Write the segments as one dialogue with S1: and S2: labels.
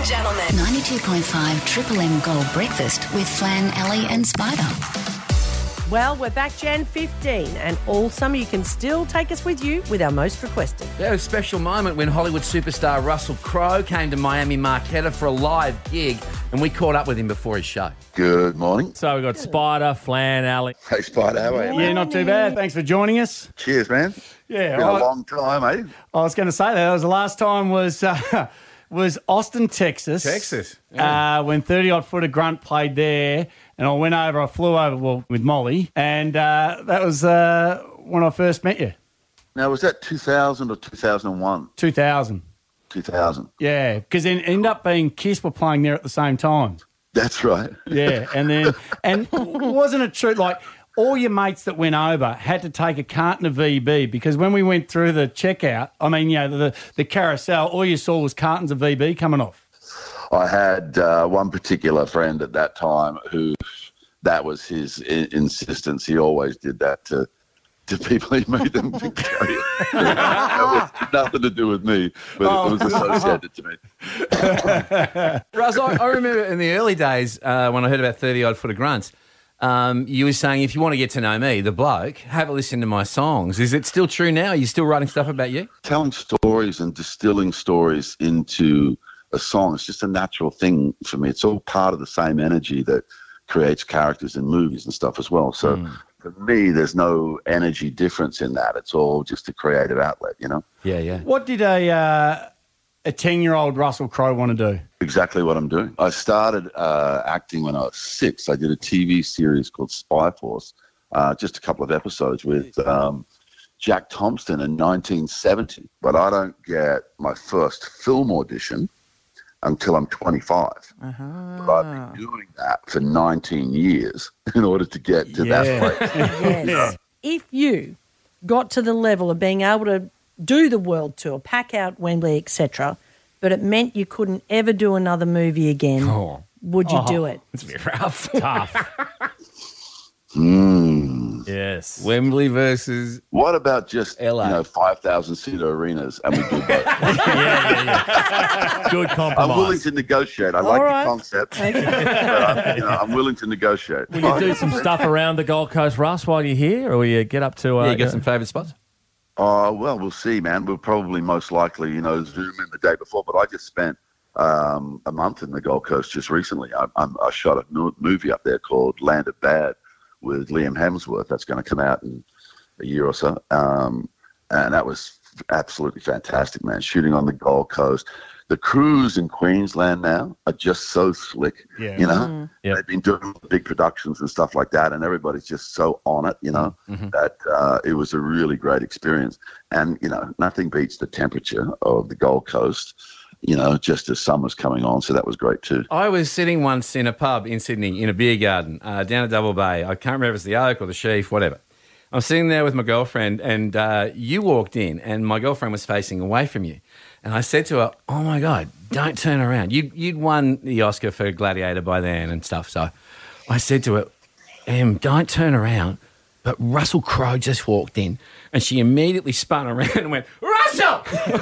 S1: and gentlemen.
S2: 92.5 Triple M Gold Breakfast with Flan, Ali, and Spida.
S3: Well, we're back Jan 15, and all summer you can still take us with you with our most requested.
S4: There was a special moment when Hollywood superstar Russell Crowe came to Miami Marketta for a live gig, and we caught up with him before his show.
S5: Good morning.
S6: So we've got Spida, Flan, Ali.
S5: Hey, Spida, how are you?
S6: Yeah, not too bad. Thanks for joining us.
S5: Cheers, man.
S6: Yeah,
S5: Been a
S6: I,
S5: long time, eh?
S6: I was going to say that. that was the last time was uh, was Austin, Texas.
S4: Texas,
S6: Uh, when 30 Odd Foot of Grunt played there, and I went over. I flew over well, with Molly, and uh, that was uh, when I first met you,
S5: Now, was that 2000 or 2001?
S6: 2000.
S5: 2000.
S6: Yeah, because then ended up being Kiss were playing there at the same time.
S5: That's right.
S6: Yeah, and then and wasn't it true? Like all your mates that went over had to take a carton of VB because when we went through the checkout, I mean, you know, the the carousel, all you saw was cartons of VB coming off.
S5: I had uh, one particular friend at that time who that was his I- insistence. He always did that to to people he made them carry it. that was nothing to do with me, but it was associated to me.
S4: Russ, I, I remember in the early days uh, when I heard about 30 odd foot of grunts, um, you were saying if you want to get to know me, the bloke, have a listen to my songs. Is it still true now? Are you still writing stuff about you?
S5: telling stories and distilling stories into a song it's just a natural thing for me it's all part of the same energy that creates characters in movies and stuff as well so for me there's no energy difference in that it's all just a creative outlet you know
S4: Yeah, yeah.
S6: What did a uh, a ten year old Russell Crowe want to do?
S5: exactly what i'm doing i started uh, acting when i was six i did a tv series called Spyforce uh, just a couple of episodes with um, jack thompson in 1970 but i don't get my first film audition until I'm 25. But I've been doing that for 19 years in order to get to
S6: Yeah.
S5: that place.
S3: Yes. if you got to the level of being able to do the world tour, pack out Wembley, etc., but it meant you couldn't ever do another movie again, would you do it?
S6: It's rough, tough.
S5: Hmm.
S6: yes.
S4: Wembley versus.
S5: What about just
S4: LA.
S5: you know 5,000 seater arenas and we do both?
S6: yeah, yeah, yeah. Good compromise.
S5: I'm willing to negotiate. I like
S3: All right.
S5: the concept. but I'm, you know, I'm willing to negotiate.
S6: Will you do some stuff around the Gold Coast, Russ, while you're here, or will you get up to? Uh,
S4: Yeah, you got some favourite spots?
S5: Oh, well, we'll see, man. We'll probably most likely, you know, zoom in the day before. But I just spent um, a month in the Gold Coast just recently. I, I shot a movie up there called Land of Bad with Liam Hemsworth. That's going to come out in a year or so. Um, and that was absolutely fantastic, man. Shooting on the Gold Coast. The crews in Queensland now are just so slick.
S6: Yeah.
S5: You know,
S6: Yep.
S5: they've been doing big productions and stuff like that, and everybody's just so on it. You know, that uh, it was a really great experience. And you know, nothing beats the temperature of the Gold Coast. You know, just as summer's coming on, so that was great too.
S4: I was sitting once in a pub in Sydney in a beer garden uh, down at Double Bay. I can't remember if it's the Oak or the Sheaf, whatever. I'm sitting there with my girlfriend, and uh, you walked in, and my girlfriend was facing away from you. And I said to her, "Oh my God, don't turn around. You you'd won the Oscar for Gladiator by then and stuff." So I said to her, "Em, don't turn around." But Russell Crowe just walked in, and she immediately spun around and went, "Russell!"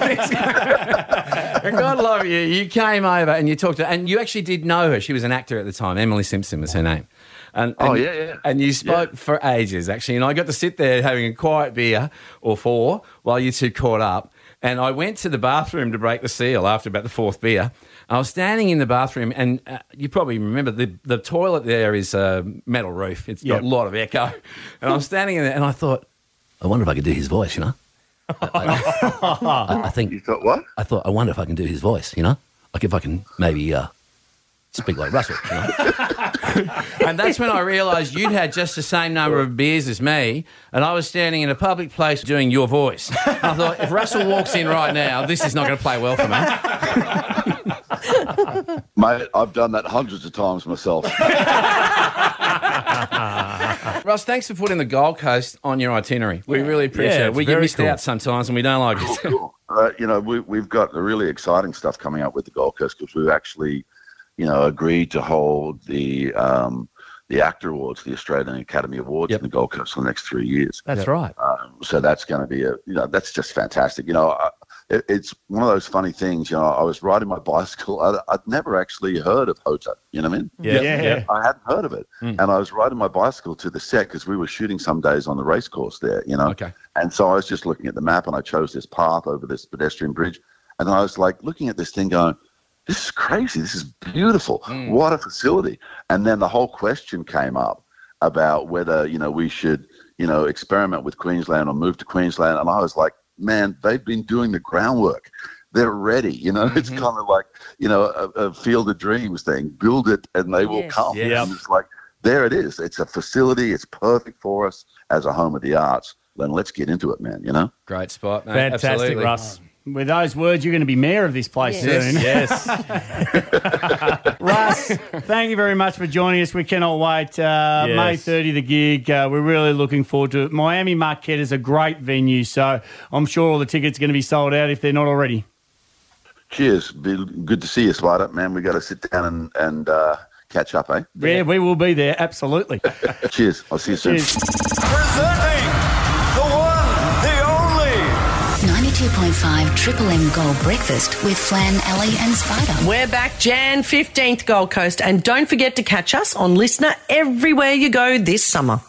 S4: And God love you. You came over and you talked to her, and you actually did know her. She was an actor at the time. Emily Simpson was her name. And,
S5: Oh, yeah, yeah.
S4: And you spoke for ages, actually. And I got to sit there having a quiet beer or four while you two caught up. And I went to the bathroom to break the seal after about the fourth beer. I was standing in the bathroom, and uh, you probably remember the, the toilet there is a metal roof. It's got a lot of echo. And I'm standing in there, and I thought, I wonder if I could do his voice, you know? I, I- I think
S5: You thought what?
S4: I thought, I wonder if I can do his voice, you know? Like if I can maybe uh, speak like Russell, you know? and that's when I realised you'd had just the same number of beers as me, and I was standing in a public place doing your voice. I thought, if Russell walks in right now, this is not going to play well for me.
S5: Mate, I've done that hundreds of times myself.
S4: Russ, thanks for putting the Gold Coast on your itinerary. We really appreciate
S6: Yeah,
S4: it. We get missed
S6: cool.
S4: out sometimes, and we don't like it.
S5: Cool. Uh, you know, we, we've got the really exciting stuff coming up with the Gold Coast because we've actually, you know, agreed to hold the um, the AACTA Awards, the Australian Academy Awards
S4: Yep.
S5: in the Gold Coast for the next three years.
S6: That's right.
S5: Um, so that's going to be a, you know, that's just fantastic. You know, I, it, it's one of those funny things. You know, I was riding my bicycle. I, I'd never actually heard of HOTA. You know what I mean?
S4: Yeah.
S6: Yeah.
S4: yeah.
S5: I hadn't heard of it. And I was riding my bicycle to the set because we were shooting some days on the race course there, you know?
S4: Okay.
S5: And so I was just looking at the map and I chose this path over this pedestrian bridge. And I was like looking at this thing going, this is crazy. This is beautiful. Mm. What a facility. And then the whole question came up about whether, you know, we should, you know, experiment with Queensland or move to Queensland. And I was like, man, they've been doing the groundwork. They're ready. You know, it's mm-hmm. kind of like, you know, a, a field of dreams thing. Build it and they will come.
S4: Yes.
S5: And it's like, there it is. It's a facility. It's perfect for us as a home of the arts. Then let's get into it, man. You know?
S4: Great spot. mate.
S6: Fantastic,
S4: Absolutely.
S6: Russ. With those words, you're going to be mayor of this place
S3: Yes.
S6: soon.
S4: Yes.
S6: Russ, thank you very much for joining us. We cannot wait. Uh,
S4: Yes.
S6: May 30, the gig. Uh, we're really looking forward to it. Miami Marketta is a great venue, so I'm sure all the tickets are going to be sold out if they're not already.
S5: Cheers. Be good to see you, Spida. Man, we got to sit down and, and uh, catch up, eh?
S6: Yeah, we will be there. Absolutely.
S5: Cheers. I'll see you soon.
S6: Cheers.
S2: 101.5 Triple M Gold Breakfast with Flan, Ali, and Spida.
S3: We're back Jan 15th, Gold Coast. And don't forget to catch us on LiSTNR everywhere you go this summer.